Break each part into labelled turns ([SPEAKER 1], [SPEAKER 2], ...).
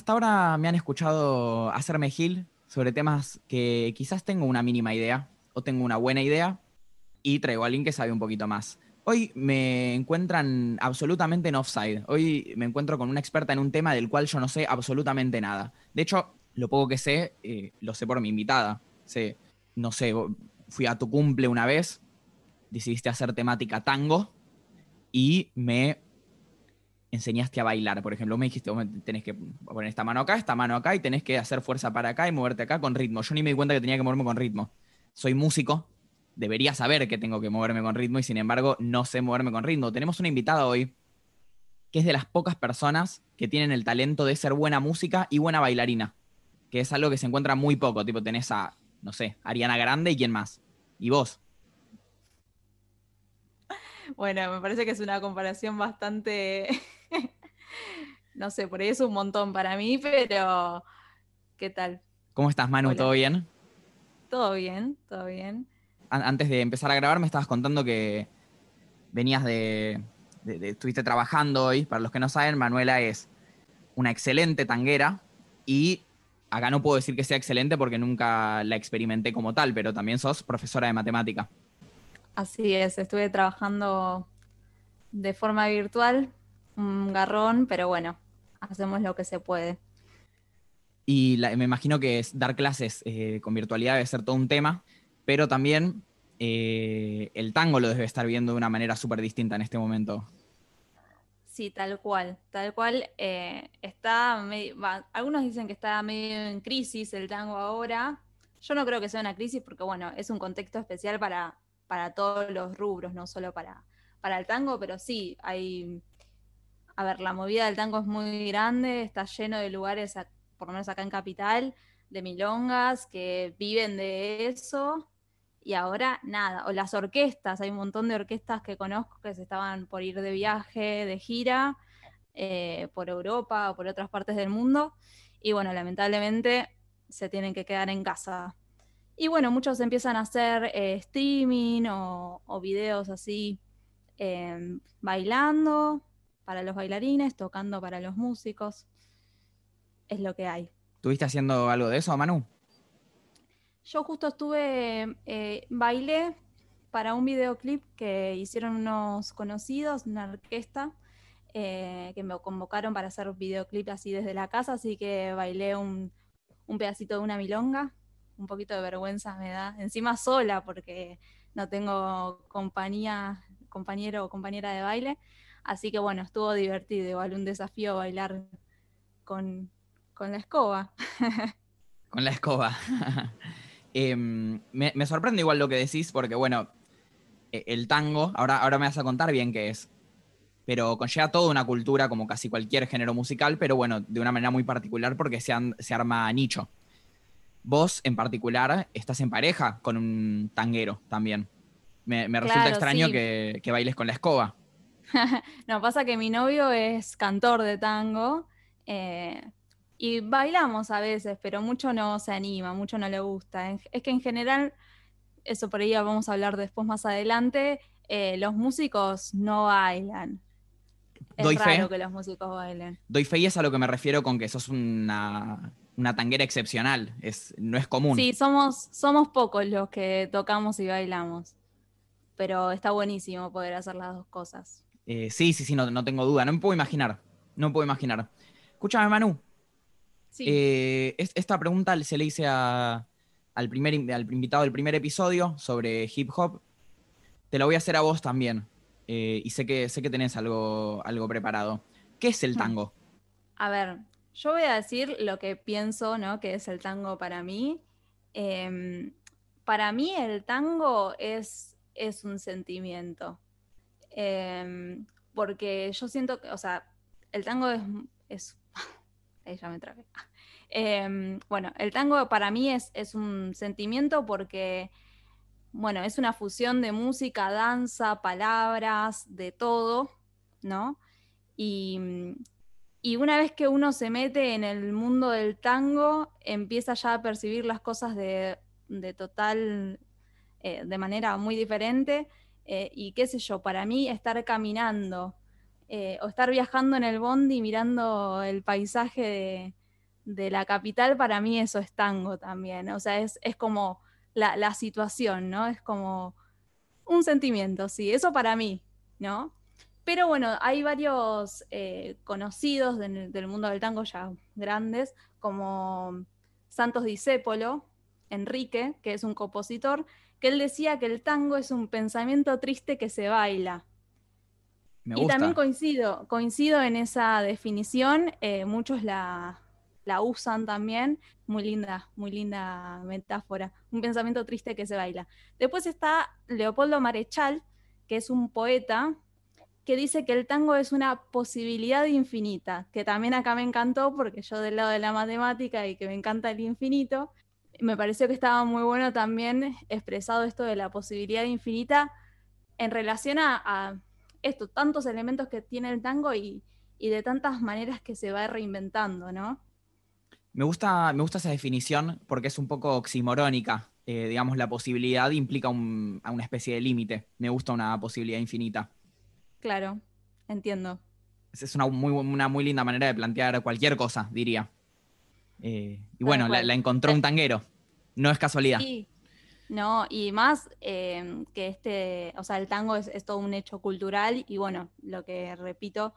[SPEAKER 1] Hasta ahora me han escuchado hacerme gil sobre temas que quizás tengo una mínima idea o tengo una buena idea y traigo a alguien que sabe un poquito más. Hoy me encuentran absolutamente en offside. Hoy me encuentro con una experta en un tema del cual yo no sé absolutamente nada. De hecho, lo poco que sé, eh, lo sé por mi invitada. No sé, fui a tu cumple una vez, decidiste hacer temática tango y me enseñaste a bailar. Por ejemplo, me dijiste, tenés que poner esta mano acá, esta mano acá y tenés que hacer fuerza para acá y moverte acá con ritmo. Yo ni me di cuenta que tenía que moverme con ritmo. Soy músico, debería saber que tengo que moverme con ritmo y sin embargo no sé moverme con ritmo. Tenemos una invitada hoy que es de las pocas personas que tienen el talento de ser buena música y buena bailarina, que es algo que se encuentra muy poco. Tipo, tenés a, no sé, Ariana Grande y quién más. ¿Y vos?
[SPEAKER 2] Bueno, me parece que es una comparación bastante, no sé, por ahí es un montón para mí, pero ¿qué tal?
[SPEAKER 1] ¿Cómo estás, Manu? ¿Todo bien?
[SPEAKER 2] Todo bien, todo bien.
[SPEAKER 1] Antes de empezar a grabar me estabas contando que venías de, estuviste trabajando hoy. Para los que no saben, Manuela es una excelente tanguera y acá no puedo decir que sea excelente porque nunca la experimenté como tal, pero también sos profesora de matemática.
[SPEAKER 2] Así es, estuve trabajando de forma virtual, un garrón, pero bueno, hacemos lo que se puede.
[SPEAKER 1] Y me imagino que dar clases eh, con virtualidad debe ser todo un tema, pero también eh, el tango lo debe estar viendo de una manera súper distinta en este momento.
[SPEAKER 2] Sí, tal cual, tal cual. Eh, está, algunos dicen que está medio en crisis el tango ahora. Yo no creo que sea una crisis porque, bueno, es un contexto especial para para todos los rubros, no solo para, para el tango, pero sí, hay, a ver, la movida del tango es muy grande, está lleno de lugares, por lo menos acá en Capital, de milongas que viven de eso. Y ahora nada, o las orquestas, hay un montón de orquestas que conozco que se estaban por ir de viaje, de gira, eh, por Europa o por otras partes del mundo. Y bueno, lamentablemente se tienen que quedar en casa y bueno, muchos empiezan a hacer eh, streaming o, videos así, em, bailando para los bailarines, tocando para los músicos. Es lo que hay.
[SPEAKER 1] ¿Tuviste haciendo algo de eso, Manu?
[SPEAKER 2] Yo justo estuve, eh, bailé para un videoclip que hicieron unos conocidos, una orquesta, eh, que me convocaron para hacer videoclip así desde la casa, así que bailé un, un pedacito de una milonga un poquito de vergüenza me da, encima sola porque no tengo compañía, compañero o compañera de baile, así que bueno, estuvo divertido, igual un desafío bailar con, la escoba.
[SPEAKER 1] con la escoba. Em, me, sorprende igual lo que decís, porque bueno, e, el tango, ahora, ahora me vas a contar bien qué es, pero conlleva toda una cultura como casi cualquier género musical, pero bueno, de una manera muy particular porque se, se arma nicho. Vos, en particular, estás en pareja con un tanguero también. Me, resulta extraño que, bailes con la escoba.
[SPEAKER 2] no, pasa que mi novio es cantor de tango eh, y bailamos a veces, pero mucho no se anima, mucho no le gusta. Es que en general, eso por ahí vamos a hablar después más adelante, eh, los músicos no bailan. Es Doy raro que los músicos bailen.
[SPEAKER 1] Doy fe y es a lo que me refiero con que sos una una tanguera excepcional, es, no es común.
[SPEAKER 2] Sí, somos, somos pocos los que tocamos y bailamos, pero está buenísimo poder hacer las dos cosas.
[SPEAKER 1] Eh, sí, sí, sí, no, no, tengo duda, no me puedo imaginar, no me puedo imaginar. Escúchame, Manu. Sí. Eh, esta pregunta se le hice al, primer, al invitado del primer episodio sobre hip hop. Te la voy a hacer a vos también. Eh, y sé que, sé que tenés algo, algo preparado. ¿Qué es el mm. tango?
[SPEAKER 2] A ver, yo voy a decir lo que pienso, ¿no? Que es el tango para mí. Em, para mí el tango es, es un sentimiento. Em, porque yo siento que, o sea, el tango es. es ahí ya me trabé. Em, bueno, el tango para mí es, es un sentimiento porque, bueno, es una fusión de música, danza, palabras, de todo, ¿no? Y y una vez que uno se mete en el mundo del tango, empieza ya a percibir las cosas de, total, eh, de manera muy diferente. Eh, y qué sé yo, para mí estar caminando eh, o estar viajando en el bondi mirando el paisaje de la capital, para mí eso es tango también. O sea, es, como la, situación, ¿no? Es como un sentimiento, sí, eso para mí, ¿no? Pero bueno, hay varios eh, conocidos del, mundo del tango ya grandes, como Santos Discépolo, Enrique, que es un compositor, que él decía que el tango es un pensamiento triste que se baila. Y también coincido, coincido en esa definición, eh, muchos la, la usan también. Muy linda, muy linda metáfora. Un pensamiento triste que se baila. Después está Leopoldo Marechal, que es un poeta que dice que el tango es una posibilidad infinita, que también acá me encantó porque yo del lado de la matemática y que me encanta el infinito, me pareció que estaba muy bueno también expresado esto de la posibilidad infinita en relación a, estos tantos elementos que tiene el tango y, y de tantas maneras que se va reinventando, ¿no?
[SPEAKER 1] Me gusta, me gusta esa definición porque es un poco oximorónica. Eh, digamos, la posibilidad implica a una especie de límite. Me gusta una posibilidad infinita.
[SPEAKER 2] Claro, entiendo.
[SPEAKER 1] Es una muy, una muy linda manera de plantear cualquier cosa, diría. Eh, y bueno, la, encontró un eh, tanguero. No es casualidad. Sí.
[SPEAKER 2] No, y más que este, o sea, el tango es, todo un hecho cultural y bueno, lo que repito,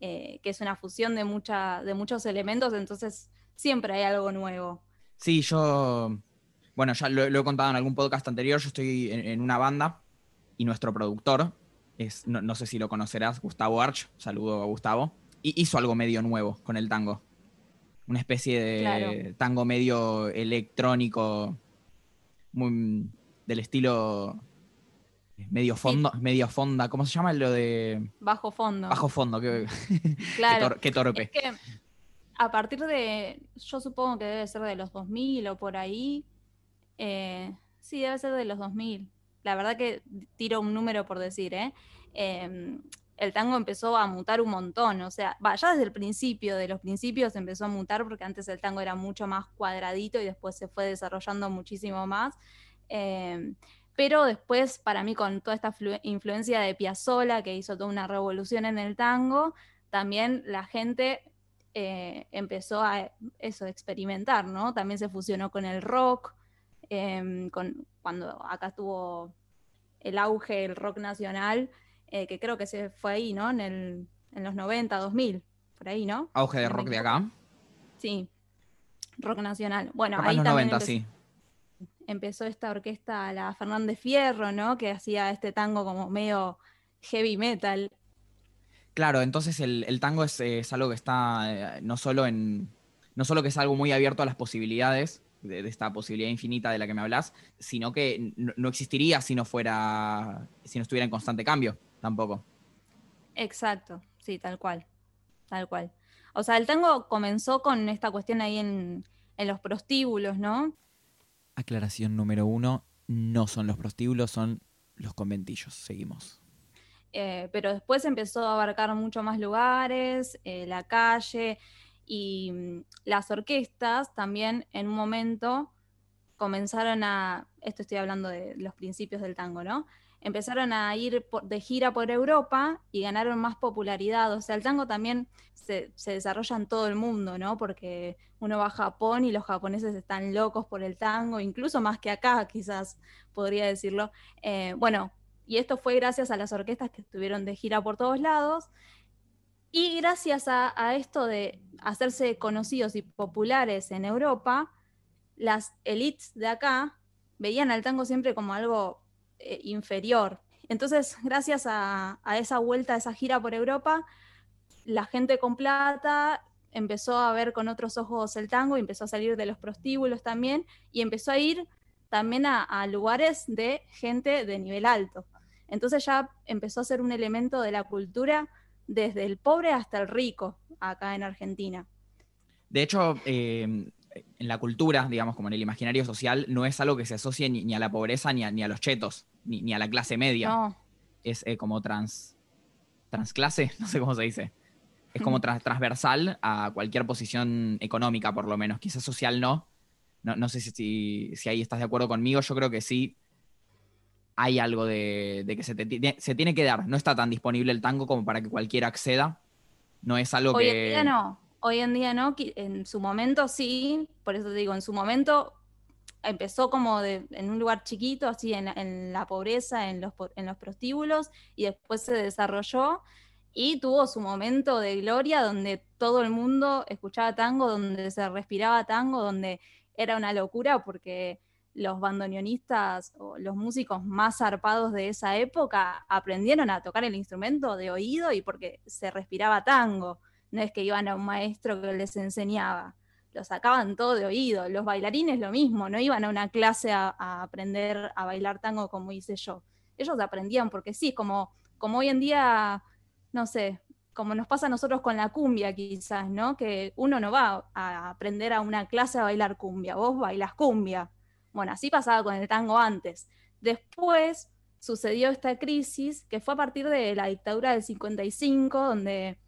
[SPEAKER 2] que es una fusión de, mucha, de muchos elementos, entonces siempre hay algo nuevo.
[SPEAKER 1] Sí, yo, bueno, ya lo, he contado en algún podcast anterior, yo estoy en, una banda y nuestro productor es, no, sé si lo conocerás, Gustavo Arch, saludo a Gustavo, y hizo algo medio nuevo con el tango. Una especie de tango medio electrónico, muy, del estilo medio fondo, medio fonda, ¿cómo se llama lo de
[SPEAKER 2] bajo fondo?
[SPEAKER 1] Bajo fondo, qué, claro. qué, torpe
[SPEAKER 2] a partir de, yo supongo que debe ser de los 2000 o por ahí. Eh, sí, debe ser de los 2000. La verdad que tiro un número por decir, ¿eh? Em, el tango empezó a mutar un montón, o sea, ya desde el principio, de los principios empezó a mutar porque antes el tango era mucho más cuadradito y después se fue desarrollando muchísimo más. Em, pero después, para mí, con toda esta influencia de Piazzolla, que hizo toda una revolución en el tango, también la gente eh, empezó a eso, experimentar, ¿no? También se fusionó con el rock, em, con, cuando acá tuvo el auge del rock nacional, eh, que creo que se fue ahí, ¿no? En, el, en los 90, 2000, por ahí, ¿no?
[SPEAKER 1] ¿Auge de rock de acá?
[SPEAKER 2] Sí, rock nacional. Bueno, ahí también empezó, empezó esta orquesta, la Fernández Fierro, ¿no? Que hacía este tango como medio heavy metal.
[SPEAKER 1] Claro, entonces el, tango es, algo que está eh, no solo en. No solo que es algo muy abierto a las posibilidades, de, esta posibilidad infinita de la que me hablas, sino que no, existiría si no fuera. si no estuviera en constante cambio, tampoco.
[SPEAKER 2] Exacto, sí, tal cual. Tal cual. O sea, el tango comenzó con esta cuestión ahí en, en los prostíbulos, ¿no?
[SPEAKER 1] Aclaración número uno: no son los prostíbulos, son los conventillos. Seguimos.
[SPEAKER 2] Eh, pero después empezó a abarcar mucho más lugares, eh, la calle y mm, las orquestas también en un momento comenzaron a, esto estoy hablando de los principios del tango, ¿no? Empezaron a ir de gira por Europa y ganaron más popularidad. O sea, el tango también se, desarrolla en todo el mundo, ¿no? Porque uno va a Japón y los japoneses están locos por el tango, incluso más que acá, quizás podría decirlo. Eh, bueno, y esto fue gracias a las orquestas que estuvieron de gira por todos lados. Y gracias a, esto de hacerse conocidos y populares en Europa, las elites de acá veían al tango siempre como algo eh, inferior. Entonces, gracias a, esa vuelta, a esa gira por Europa, la gente con plata empezó a ver con otros ojos el tango, empezó a salir de los prostíbulos también, y empezó a ir también a lugares de gente de nivel alto. Entonces ya empezó a ser un elemento de la cultura desde el pobre hasta el rico acá en Argentina.
[SPEAKER 1] De hecho, em, en la cultura, digamos, como en el imaginario social, no es algo que se asocie ni, a la pobreza ni a, ni a los chetos, ni, a la clase media. No. Es eh, como trans, transclase, no sé cómo se dice. Es como transversal a cualquier posición económica, por lo menos. Quizás social no. No, sé si, si ahí estás de acuerdo conmigo. Yo creo que sí hay algo de, que se, se, tiene que dar. No está tan disponible el tango como para que cualquiera acceda. No es algo
[SPEAKER 2] Hoy
[SPEAKER 1] que.
[SPEAKER 2] En día no. Hoy en día no, en su momento sí, por eso te digo, en su momento empezó como de, en un lugar chiquito, así en, la pobreza, en los, en los prostíbulos, y después se desarrolló y tuvo su momento de gloria donde todo el mundo escuchaba tango, donde se respiraba tango, donde era una locura porque los bandoneonistas o los músicos más zarpados de esa época aprendieron a tocar el instrumento de oído y porque se respiraba tango. No es que iban a un maestro que les enseñaba, lo sacaban todo de oído. Los bailarines lo mismo, no iban a una clase a, aprender a bailar tango como hice yo. Ellos aprendían porque sí, como, como hoy en día no sé, como nos pasa a nosotros con la cumbia quizás, ¿no? Que uno no va a aprender a una clase a bailar cumbia, vos bailas cumbia. Bueno, así pasaba con el tango antes. Después sucedió esta crisis que fue a partir de la dictadura del 55, donde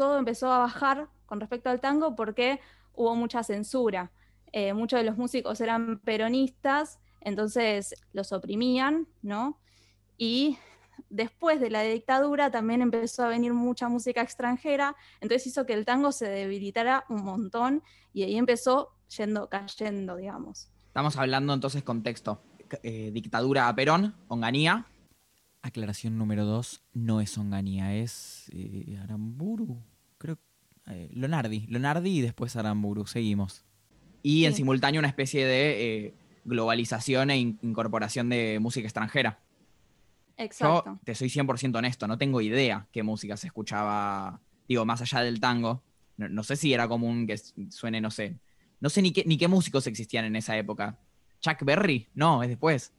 [SPEAKER 2] todo empezó a bajar con respecto al tango porque hubo mucha censura. Eh, muchos de los músicos eran peronistas, entonces los oprimían, ¿no? Y después de la dictadura también empezó a venir mucha música extranjera, entonces hizo que el tango se debilitara un montón y ahí empezó yendo, cayendo, digamos.
[SPEAKER 1] Estamos hablando entonces contexto. Eh, dictadura a Perón, Onganía.
[SPEAKER 3] Aclaración número dos, no es Onganía, es eh, Aramburu, creo. Eh, Lonardi, Lonardi y después Aramburu, seguimos.
[SPEAKER 1] Y en simultáneo una especie de globalización e incorporación de música extranjera.
[SPEAKER 2] Exacto.
[SPEAKER 1] Yo te soy 100% honesto, no tengo idea qué música se escuchaba, digo, más allá del tango. No, sé si era común que suene, no sé. No sé ni qué, ni qué músicos existían en esa época. ¿Chuck Berry? No, es después.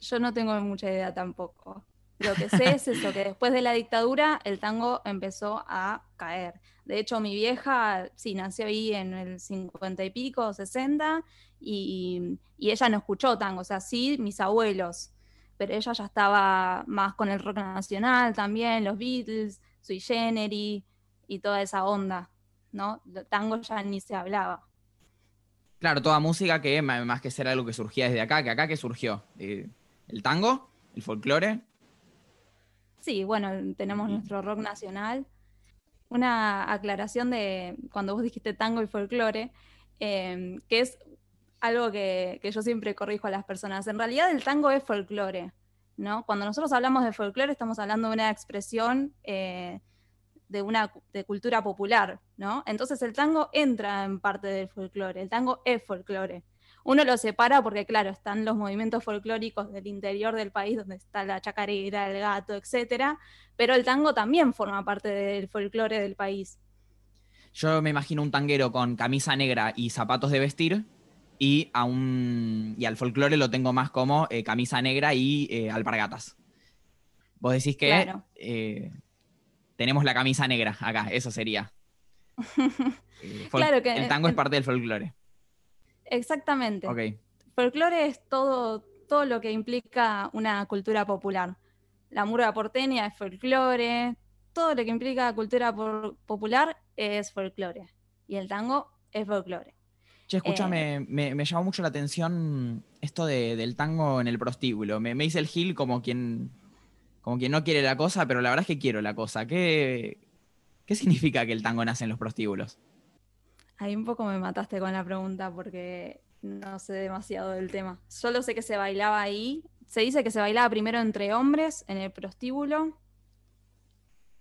[SPEAKER 2] Yo no tengo mucha idea tampoco. Lo que sé es eso, que después de la dictadura el tango empezó a caer. De hecho, mi vieja, sí, nació ahí en el 50 y pico, 60, y, y ella no escuchó tango. O sea, sí, mis abuelos, pero ella ya estaba más con el rock nacional también, los Beatles, Sui Generis y toda esa onda, ¿no? tango ya ni se hablaba.
[SPEAKER 1] Claro, toda música que más que ser algo que surgía desde acá, que acá que surgió. Eh, ¿El tango? ¿El folclore?
[SPEAKER 2] Sí, bueno, tenemos nuestro rock nacional. Una aclaración de cuando vos dijiste tango y folclore, eh, que es algo que, yo siempre corrijo a las personas. En realidad el tango es folclore, ¿no? Cuando nosotros hablamos de folclore estamos hablando de una expresión eh, de una de cultura popular, ¿no? Entonces el tango entra en parte del folclore, el tango es folclore. Uno lo separa porque, claro, están los movimientos folclóricos del interior del país, donde está la chacarera, el gato, etcétera, pero el tango también forma parte del folclore del país.
[SPEAKER 1] Yo me imagino un tanguero con camisa negra y zapatos de vestir, y, a un, y al folclore lo tengo más como eh, camisa negra y eh, alpargatas. Vos decís que eh, tenemos la camisa negra acá, eso sería.
[SPEAKER 2] claro que
[SPEAKER 1] el tango es parte del folclore.
[SPEAKER 2] Exactamente. Folclore es todo, todo lo que implica una cultura popular. La murga porteña es folclore, todo lo que implica cultura popular es folclore. Y el tango es folclore.
[SPEAKER 1] Che, escúchame, eh, me, llamó mucho la atención esto del tango en el prostíbulo. Me, me hice el gil como quien, como quien no quiere la cosa, pero la verdad es que quiero la cosa. ¿Qué, qué significa que el tango nace en los prostíbulos?
[SPEAKER 2] Ahí un poco me mataste con la pregunta porque no sé demasiado del tema. Solo sé que se bailaba ahí. Se dice que se bailaba primero entre hombres en el prostíbulo.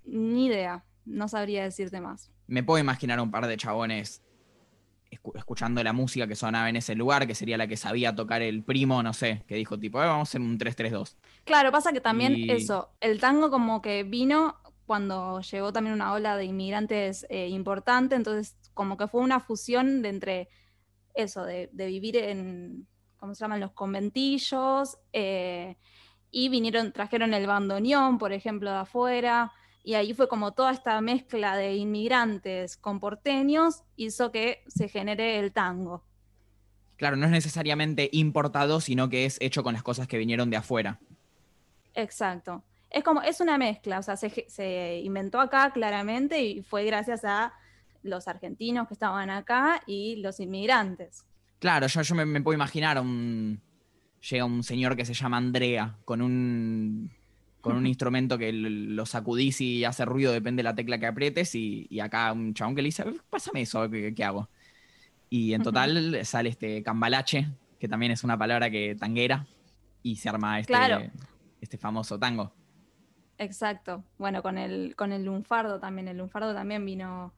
[SPEAKER 2] Ni idea, no sabría decirte más.
[SPEAKER 1] Me puedo imaginar un par de chabones escuchando la música que sonaba en ese lugar, que sería la que sabía tocar el primo, no sé, que dijo tipo, vamos a hacer un 3-3-2.
[SPEAKER 2] Claro, pasa que también eso, el tango como que vino cuando llegó también una ola de inmigrantes eh, importante, entonces como que fue una fusión de entre eso, de, vivir en, ¿cómo se llaman? Los conventillos, eh, y vinieron, trajeron el bandoneón, por ejemplo, de afuera, y ahí fue como toda esta mezcla de inmigrantes con porteños hizo que se genere el tango.
[SPEAKER 1] Claro, no es necesariamente importado, sino que es hecho con las cosas que vinieron de afuera.
[SPEAKER 2] Exacto. Es como, es una mezcla, o sea, se, inventó acá claramente y fue gracias a los argentinos que estaban acá y los inmigrantes.
[SPEAKER 1] Claro, yo, yo me, me puedo imaginar un. Llega un señor que se llama Andrea con un con un instrumento que lo sacudís y hace ruido, depende de la tecla que aprietes, y, acá un chabón que le dice, pásame eso, ¿qué, hago? Y en total sale este cambalache, que también es una palabra que tanguera, y se arma este, este famoso tango.
[SPEAKER 2] Exacto. Bueno, con el, con el lunfardo también. El lunfardo también vino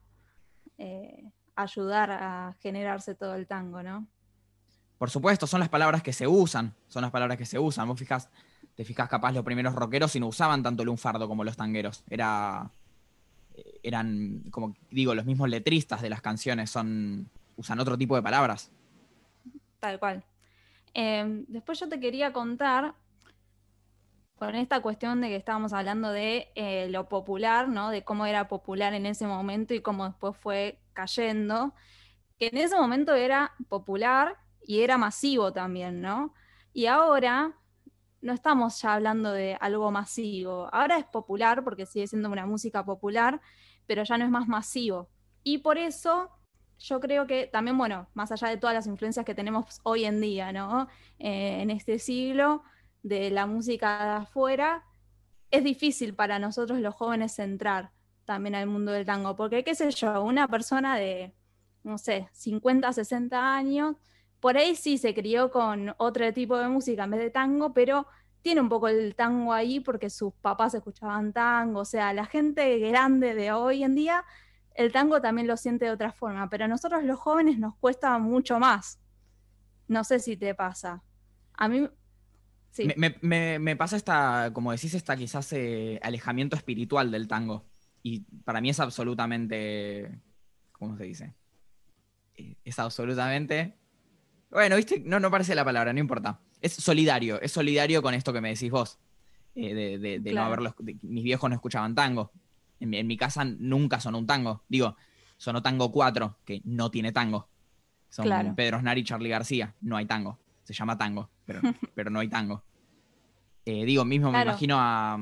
[SPEAKER 2] eh, ayudar a generarse todo el tango, ¿no?
[SPEAKER 1] Por supuesto, son las palabras que se usan. Son las palabras que se usan. Vos fijas, te fijas capaz los primeros rockeros y no usaban tanto el lunfardo como los tangueros. Era. Eran, como digo, los mismos letristas de las canciones son. usan otro tipo de palabras.
[SPEAKER 2] Tal cual. Em, después yo te quería contar con esta cuestión de que estábamos hablando de eh, lo popular, ¿no? De cómo era popular en ese momento y cómo después fue cayendo, que en ese momento era popular y era masivo también, ¿no? Y ahora no estamos ya hablando de algo masivo, ahora es popular porque sigue siendo una música popular, pero ya no es más masivo. Y por eso yo creo que también, bueno, más allá de todas las influencias que tenemos hoy en día, ¿no? Eh, en este siglo, de la música de afuera, es difícil para nosotros los jóvenes entrar también al mundo del tango, porque qué sé yo, una persona de, no sé, 50, 60 años, por ahí sí se crió con otro tipo de música en vez de tango, pero tiene un poco el tango ahí porque sus papás escuchaban tango, o sea, la gente grande de hoy en día, el tango también lo siente de otra forma, pero a nosotros los jóvenes nos cuesta mucho más. No sé si te pasa. A mí
[SPEAKER 1] me, pasa esta, como decís, esta quizás eh, alejamiento espiritual del tango. Y para mí es absolutamente. ¿Cómo se dice? Eh, es absolutamente. Bueno, viste, no, no parece la palabra, no importa. Es solidario, es solidario con esto que me decís vos. Eh, de, no haberlos. mis viejos no escuchaban tango. En, mi casa nunca sonó un tango. Digo, sonó tango 4, que no tiene tango. Son Pedro Snar y Charlie García. No hay tango se llama tango, pero, pero no hay tango. Eh, digo, mismo me imagino a,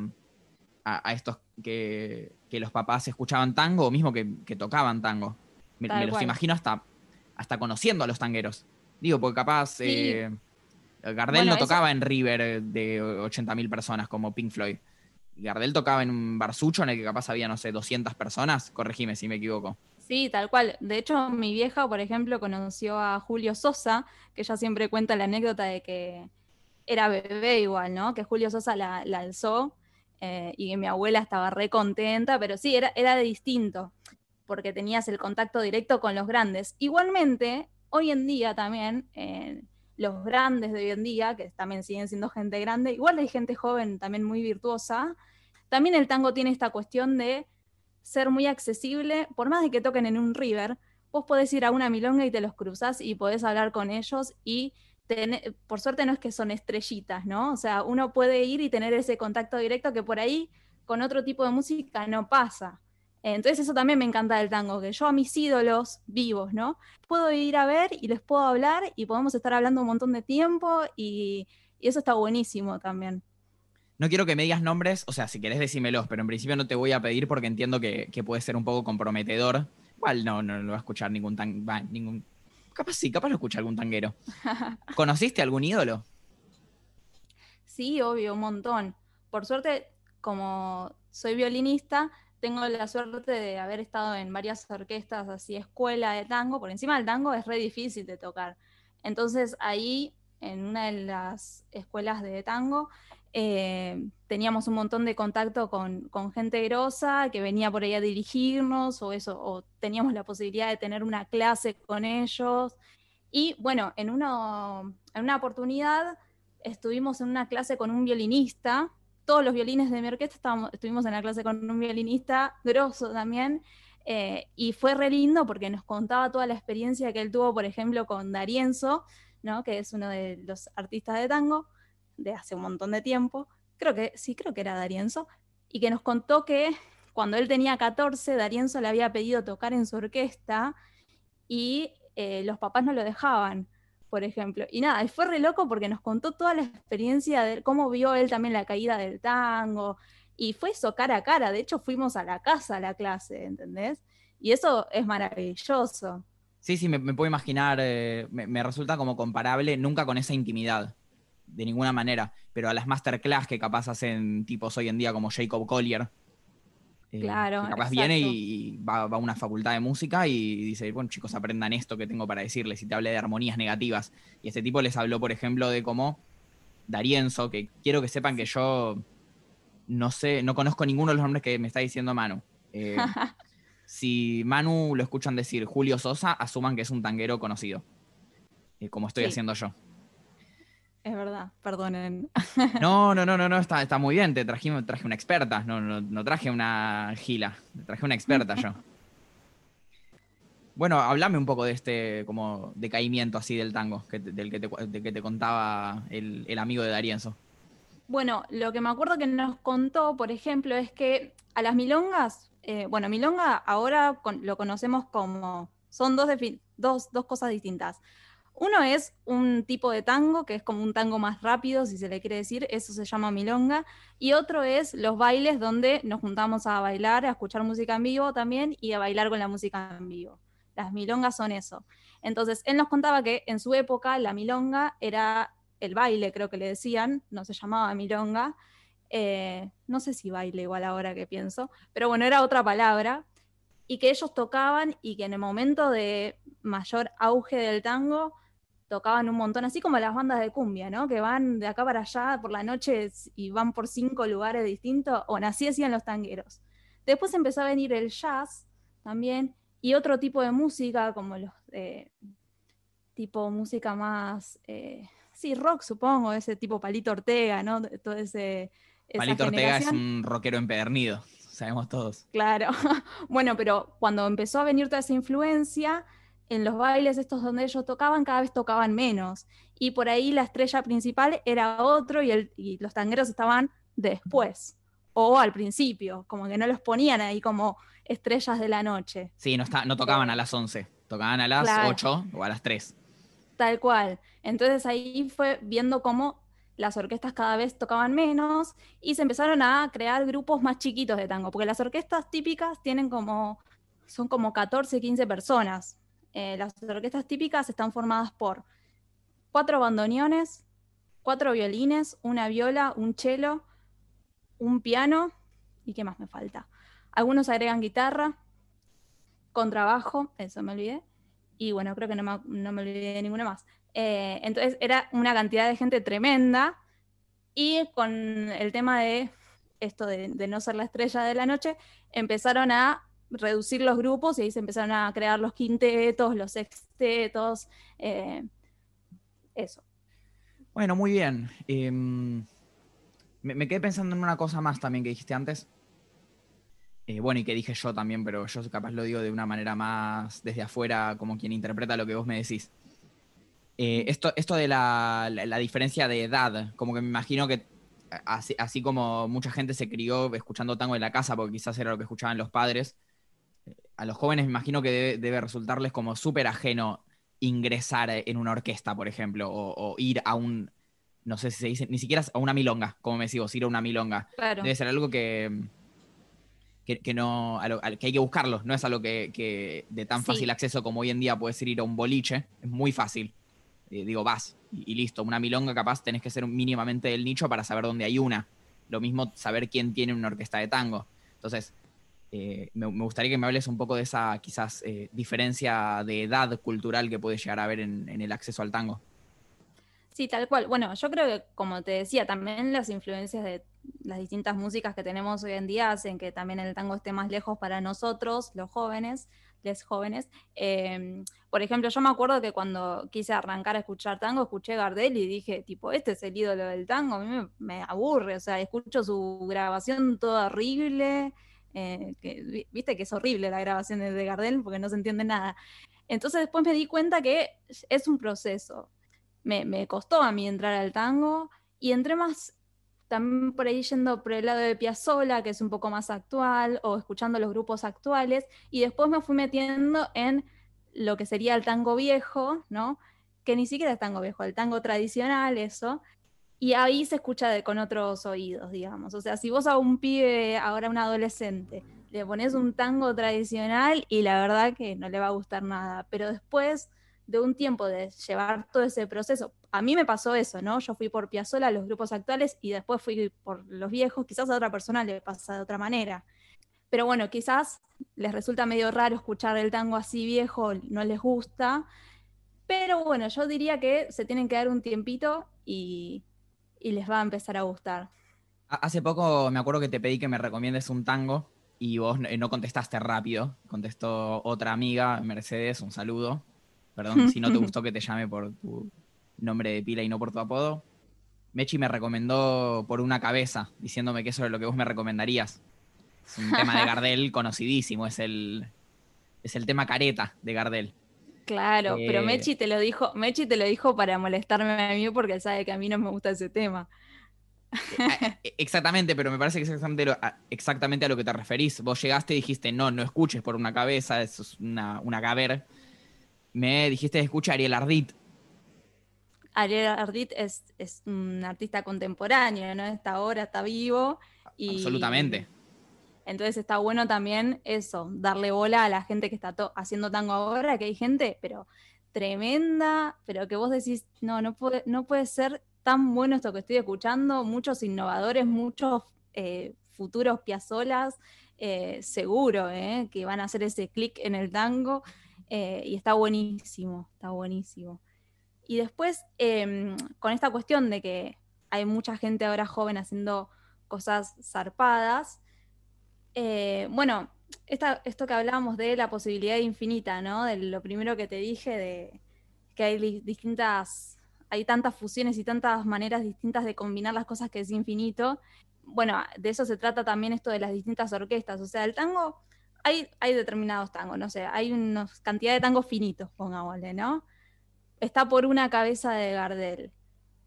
[SPEAKER 1] a, estos que, los papás escuchaban tango o mismo que, tocaban tango. Me, los imagino hasta, hasta conociendo a los tangueros. Digo, porque capaz eh, Gardel no tocaba en River de 80.000 personas como Pink Floyd. Gardel tocaba en un barsucho en el que capaz había, no sé, 200 personas. Corregime si me equivoco.
[SPEAKER 2] Sí, tal cual. De hecho, mi vieja, por ejemplo, conoció a Julio Sosa, que ella siempre cuenta la anécdota de que era bebé igual, ¿no? Que Julio Sosa la, alzó eh, y mi abuela estaba re contenta, pero sí, era, era distinto, porque tenías el contacto directo con los grandes. Igualmente, hoy en día también, eh, los grandes de hoy en día, que también siguen siendo gente grande, igual hay gente joven también muy virtuosa, también el tango tiene esta cuestión de ser muy accesible, por más de que toquen en un river, vos podés ir a una milonga y te los cruzás y podés hablar con ellos y por suerte no es que son estrellitas, ¿no? O sea, uno puede ir y tener ese contacto directo que por ahí con otro tipo de música no pasa. Entonces eso también me encanta del tango, que yo a mis ídolos vivos, ¿no? Puedo ir a ver y les puedo hablar y podemos estar hablando un montón de tiempo y eso está buenísimo también.
[SPEAKER 1] No quiero que me digas nombres, o sea, si querés decímelos, pero en principio no te voy a pedir porque entiendo que, puede ser un poco comprometedor. Igual no, no, lo va a escuchar ningún tan. ningún. Capaz sí, capaz lo escucha algún tanguero. ¿Conociste algún ídolo?
[SPEAKER 2] Sí, obvio, un montón. Por suerte, como soy violinista, tengo la suerte de haber estado en varias orquestas así, escuela de tango. Por encima del tango es re difícil de tocar. Entonces ahí, en una de las escuelas de tango, eh, teníamos un montón de contacto con, gente grosa que venía por ahí a dirigirnos o eso, o teníamos la posibilidad de tener una clase con ellos. Y bueno, en, en una oportunidad estuvimos en una clase con un violinista, todos los violines de mi orquesta estábamos, estuvimos en la clase con un violinista grosso también, eh, y fue re lindo porque nos contaba toda la experiencia que él tuvo, por ejemplo, con Darienzo, ¿no? que es uno de los artistas de tango, de hace un montón de tiempo, creo que sí, creo que era Darienzo, y que nos contó que cuando él tenía 14, Darienzo le había pedido tocar en su orquesta y eh, los papás no lo dejaban, por ejemplo. Y nada, y fue re loco porque nos contó toda la experiencia de cómo vio él también la caída del tango, y fue eso cara a cara, de hecho fuimos a la casa a la clase, ¿entendés? Y eso es maravilloso.
[SPEAKER 1] Sí, sí, me, puedo imaginar, eh, me resulta como comparable, nunca con esa intimidad de ninguna manera, pero a las masterclass que capaz hacen tipos hoy en día como Jacob Collier. eh,
[SPEAKER 2] Claro,
[SPEAKER 1] que capaz
[SPEAKER 2] exacto.
[SPEAKER 1] viene y va, va a una facultad de música y dice, bueno chicos, aprendan esto que tengo para decirles y te hable de armonías negativas. Y este tipo les habló, por ejemplo, de cómo Darienzo, que quiero que sepan que yo no sé, no conozco ninguno de los nombres que me está diciendo Manu. Eh, si Manu lo escuchan decir Julio Sosa, asuman que es un tanguero conocido, eh, como estoy
[SPEAKER 2] Sí.
[SPEAKER 1] haciendo yo.
[SPEAKER 2] Es verdad, perdonen.
[SPEAKER 1] No, no, no, no, no, está, está muy bien, te traje, traje una experta, no, no, no traje una gila, traje una experta yo. Bueno, hablame un poco de este como decaimiento así del tango, que del que te, de que te contaba el, el amigo de Darienzo.
[SPEAKER 2] Bueno, lo que me acuerdo que nos contó, por ejemplo, es que a las milongas, eh, bueno, milonga ahora con- lo conocemos como, son dos, dos, dos cosas distintas. Uno es un tipo de tango, que es como un tango más rápido, si se le quiere decir, eso se llama milonga, y otro es los bailes donde nos juntamos a bailar, a escuchar música en vivo también y a bailar con la música en vivo. Las milongas son eso. Entonces, él nos contaba que en su época la milonga era el baile, creo que le decían, no se llamaba milonga. eh, no sé si baile igual ahora que pienso, pero bueno, era otra palabra. Y que ellos tocaban y que en el momento de mayor auge del tango tocaban un montón, así como las bandas de cumbia, ¿no? Que van de acá para allá por la noche y van por cinco lugares distintos. Bueno, así hacían los tangueros. Después empezó a venir el jazz también y otro tipo de música, como los eh, tipo música más, eh, sí, rock supongo, ese tipo Palito Ortega, ¿no? Todo ese... esa
[SPEAKER 1] Palito Ortega es un rockero empedernido, sabemos todos.
[SPEAKER 2] Claro. Bueno, pero cuando empezó a venir toda esa influencia, en los bailes estos donde ellos tocaban, cada vez tocaban menos. Y por ahí la estrella principal era otro y, el- y los tangueros estaban después o al principio, como que no los ponían ahí como estrellas de la noche.
[SPEAKER 1] Sí, no, está, no tocaban a las 11, tocaban a las
[SPEAKER 2] Claro.
[SPEAKER 1] 8 o a las 3.
[SPEAKER 2] Tal cual. Entonces ahí fue viendo cómo las orquestas cada vez tocaban menos y se empezaron a crear grupos más chiquitos de tango, porque las orquestas típicas tienen como, son como 14, 15 personas. Eh, las orquestas típicas están formadas por cuatro bandoneones, cuatro violines, una viola, un cello, un piano y qué más me falta. Algunos agregan guitarra, contrabajo, eso me olvidé, y bueno, creo que no me, no me olvidé de ninguna más. Eh, entonces era una cantidad de gente tremenda y con el tema de esto de, de no ser la estrella de la noche, empezaron a reducir los grupos y ahí se empezaron a crear los quintetos, los sextetos, eh, eso.
[SPEAKER 1] Bueno, muy bien. Em, me, me quedé pensando en una cosa más también que dijiste antes. Eh, bueno, y que dije yo también, pero yo capaz lo digo de una manera más desde afuera, como quien interpreta lo que vos me decís. Eh, esto, esto de la, la- la diferencia de edad, como que me imagino que así, así como mucha gente se crió escuchando tango en la casa, porque quizás era lo que escuchaban los padres, a los jóvenes me imagino que debe, debe resultarles como súper ajeno ingresar en una orquesta, por ejemplo, o, o ir a un, no sé si se dice, ni siquiera a una milonga, como me decís vos, ir a una milonga.
[SPEAKER 2] Claro.
[SPEAKER 1] Debe ser algo que, que, que no, a lo- a lo- que hay que buscarlo, no es algo que, que de tan
[SPEAKER 2] Sí.
[SPEAKER 1] fácil acceso como hoy en día puedes ir a un boliche, es muy fácil. Eh, digo, vas y, y listo, una milonga capaz tenés que ser mínimamente del nicho para saber dónde hay una. Lo mismo saber quién tiene una orquesta de tango. Entonces, eh, me, gustaría que me hables un poco de esa quizás eh, diferencia de edad cultural que puede llegar a haber en, en el acceso al tango.
[SPEAKER 2] Sí, tal cual. Bueno, yo creo que, como te decía, también las influencias de las distintas músicas que tenemos hoy en día hacen que también el tango esté más lejos para nosotros, los jóvenes, les jóvenes. Eh, por ejemplo, yo me acuerdo que cuando quise arrancar a escuchar tango, escuché Gardel y dije, tipo, este es el ídolo del tango, a mí me, me aburre, o sea, escucho su grabación toda horrible, eh, que, vi- viste que es horrible la grabación de Gardel porque no se entiende nada. Entonces después me di cuenta que es un proceso me, me costó a mí entrar al tango y entré más también por ahí yendo por el lado de Piazzolla, que es un poco más actual, o escuchando los grupos actuales, y después me fui metiendo en lo que sería el tango viejo, ¿no? Que ni siquiera es tango viejo, el tango tradicional, eso, y ahí se escucha de- con otros oídos, digamos. O sea, si vos a un pibe, ahora un adolescente, le pones un tango tradicional y la verdad que no le va a gustar nada, pero después de un tiempo de llevar todo ese proceso, a mí me pasó eso, ¿no? Yo fui por Piazzolla a los grupos actuales y después fui por los viejos, quizás a otra persona le pasa de otra manera. Pero bueno, quizás les resulta medio raro escuchar el tango así viejo, no les gusta. Pero bueno, yo diría que se tienen que dar un tiempito y, y les va a empezar a gustar.
[SPEAKER 1] Hace poco me acuerdo que te pedí que me recomiendes un tango y vos no contestaste rápido. Contestó otra amiga, Mercedes, un saludo. Perdón si no te gustó que te llame por tu nombre de pila y no por tu apodo. Mechi me recomendó por una cabeza, diciéndome que eso es lo que vos me recomendarías. Es un tema de Gardel conocidísimo, es el, es el tema careta de Gardel.
[SPEAKER 2] Claro, pero eh, Mechi te lo dijo, Mechi te lo dijo para molestarme a mí porque él sabe que a mí no me gusta ese tema.
[SPEAKER 1] Exactamente, pero me parece que es exactamente, exactamente a lo que te referís. Vos llegaste y dijiste, no, no escuches por una cabeza, eso es una, una. Me dijiste, escucha Ariel Ardit.
[SPEAKER 2] Ariel Ardit es, un artista contemporáneo, ¿no? Está ahora, está vivo.
[SPEAKER 1] Y, Absolutamente.
[SPEAKER 2] Entonces está bueno también eso, darle bola a la gente que está haciendo tango ahora, que hay gente, pero tremenda, pero que vos decís, no, no puede, no puede ser tan bueno esto que estoy escuchando, muchos innovadores, muchos eh, futuros piazolas, eh, seguro, eh, que van a hacer ese clic en el tango, y está buenísimo, está buenísimo. Y después, em, con esta cuestión de que hay mucha gente ahora joven haciendo cosas zarpadas, eh, bueno, esto que hablábamos de la posibilidad infinita, ¿no? De lo primero que te dije, de que hay distintas, hay tantas fusiones y tantas maneras distintas de combinar las cosas que es infinito. Bueno, de eso se trata también esto de las distintas orquestas. O sea, el tango, hay, hay determinados tangos, no sé, hay una cantidad de tangos finitos, pongámosle, ¿no? está por una cabeza de Gardel.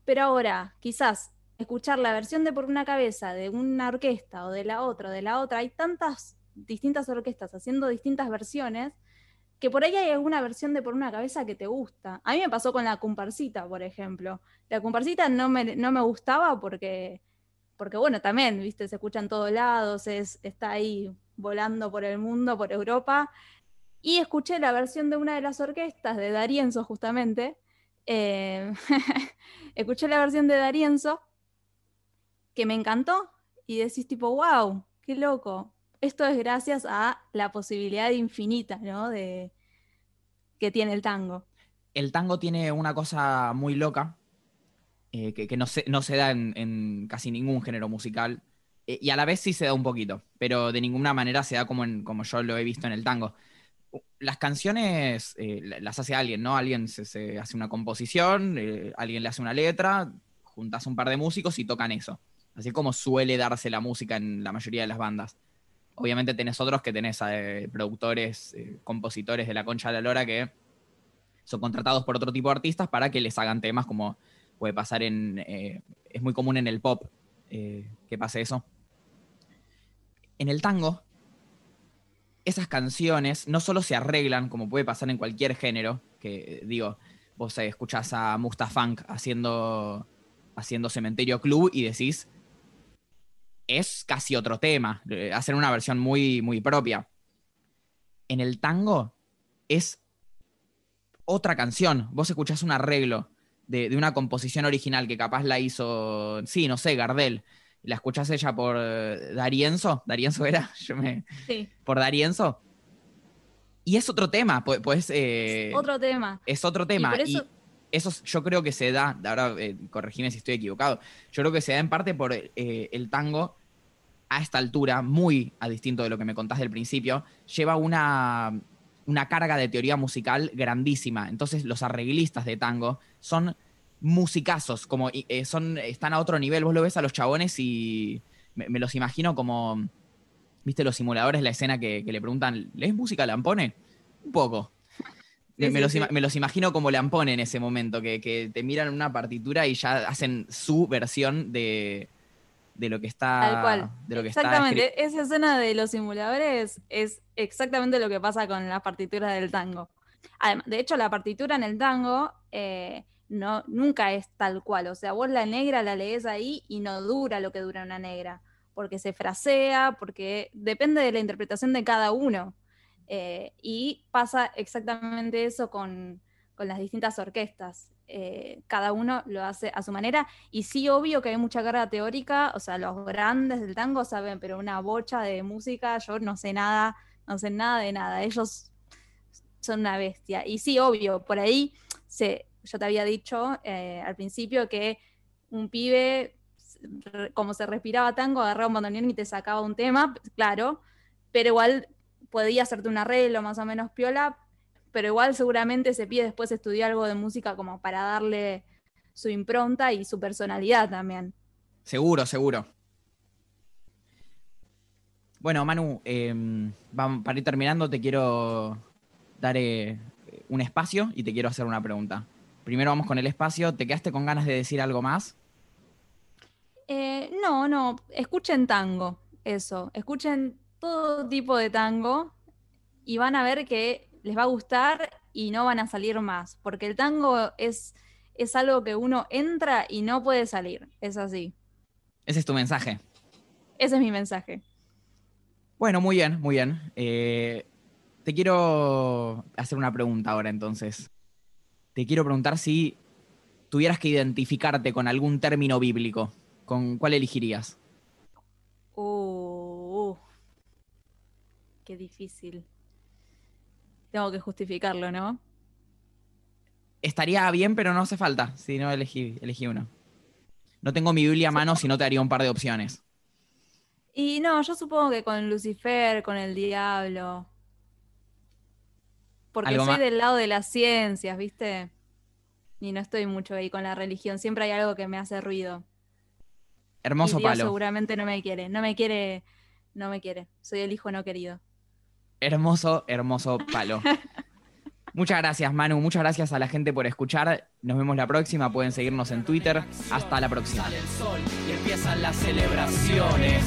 [SPEAKER 2] Pero ahora, quizás escuchar la versión de por una cabeza de una orquesta o de la otra, o de la otra, hay tantas distintas orquestas haciendo distintas versiones que por ahí hay alguna versión de por una cabeza que te gusta. A mí me pasó con la comparsita, por ejemplo. La comparsita no me, no me gustaba porque, porque, bueno, también, viste, se escucha en todos lados, es, está ahí volando por el mundo, por Europa, y escuché la versión de una de las orquestas, de Darienzo justamente. Eh, escuché la versión de Darienzo, que me encantó, y decís tipo, wow, qué loco. Esto es gracias a la posibilidad infinita, ¿no? De, que tiene el tango.
[SPEAKER 1] El tango tiene una cosa muy loca, eh, que, no, se, no, se, da en, casi ningún género musical, eh, y a la vez sí se da un poquito, pero de ninguna manera se da como, como yo lo he visto en el tango las canciones eh, las hace alguien, ¿no? Alguien se, hace una composición, alguien le hace una letra, juntas un par de músicos y tocan eso. Así como suele darse la música en la mayoría de las bandas. Obviamente tenés otros que tenés eh, productores, compositores de la concha de la lora que son contratados por otro tipo de artistas para que les hagan temas como puede pasar en... es muy común en el pop que pase eso. En el tango esas canciones no solo se arreglan, como puede pasar en cualquier género, que digo, vos eh, escuchás a Mustafunk haciendo, haciendo Cementerio Club y decís, es casi otro tema, eh, hacer una versión muy, muy propia. En el tango es otra canción, vos escuchás un arreglo de, de una composición original que capaz la hizo, sí, no sé, Gardel, la escuchás ella por eh, Darienzo, Darienzo era, yo me... Sí. Por Darienzo. Y es otro tema, pues...
[SPEAKER 2] Eh, otro tema.
[SPEAKER 1] Es otro tema. Y, eso... yo creo que se da, ahora eh, corregime si estoy equivocado, yo creo que se da en parte por el tango a esta altura, muy a distinto de lo que me contás del principio, lleva una, una carga de teoría musical grandísima. Entonces los arreglistas de tango son musicazos, como eh, son, están a otro nivel. Vos lo ves a los chabones y me, los imagino como, viste, los simuladores, la escena que, le preguntan, ¿lees música Lampone? Un poco. Me, los, imagino como Lampone en ese momento, que, te miran una partitura y ya hacen su versión de, lo que está.
[SPEAKER 2] Tal cual. exactamente. Esa escena de los simuladores es exactamente lo que pasa con las partituras del tango. Además, de hecho, la partitura en el tango eh, no, nunca es tal cual. O sea, vos la negra la lees ahí y no dura lo que dura una negra, porque se frasea, porque depende de la interpretación de cada uno. Eh, y pasa exactamente eso con, con las distintas orquestas. Eh, cada uno lo hace a su manera. Y sí, obvio que hay mucha carga teórica, o sea, los grandes del tango saben, pero una bocha de música, yo no sé nada, no sé nada de nada. Ellos son una bestia. Y sí, obvio, por ahí se, yo te había dicho eh, al principio que un pibe, como se respiraba tango, agarraba un bandoneón y te sacaba un tema, claro, pero igual podía hacerte un arreglo más o menos piola, pero igual seguramente ese pie después estudió algo de música como para darle su impronta y su personalidad también.
[SPEAKER 1] Seguro, seguro. Bueno, Manu, em, para ir terminando, te quiero dar eh, un espacio y te quiero hacer una pregunta. Primero vamos con el espacio. ¿Te quedaste con ganas de decir algo más?
[SPEAKER 2] Eh, no, no. Escuchen tango, eso. Escuchen todo tipo de tango y van a ver que les va a gustar y no van a salir más, porque el tango es, es algo que uno entra y no puede salir. Es así.
[SPEAKER 1] Ese es tu mensaje.
[SPEAKER 2] Ese es mi mensaje.
[SPEAKER 1] Bueno, muy bien, muy bien. Eh, te quiero hacer una pregunta ahora entonces te quiero preguntar si tuvieras que identificarte con algún término bíblico, ¿con cuál elegirías?
[SPEAKER 2] Uh, qué difícil. Tengo que justificarlo, ¿no?
[SPEAKER 1] Estaría bien, pero no hace falta si no elegí, elegí uno. No tengo mi Biblia a mano, si no te haría un par de opciones.
[SPEAKER 2] Y no, yo supongo que con Lucifer, con el diablo, porque soy del lado de las ciencias, ¿viste? Y no estoy mucho ahí con la religión. Siempre hay algo que me hace ruido.
[SPEAKER 1] Hermoso
[SPEAKER 2] y
[SPEAKER 1] Dios
[SPEAKER 2] Seguramente no me quiere. No me quiere. No me quiere. Soy el hijo no querido.
[SPEAKER 1] Hermoso, hermoso palo. Muchas gracias, Manu. Muchas gracias a la gente por escuchar. Nos vemos la próxima. Pueden seguirnos en Twitter. Hasta la próxima. y empiezan las celebraciones.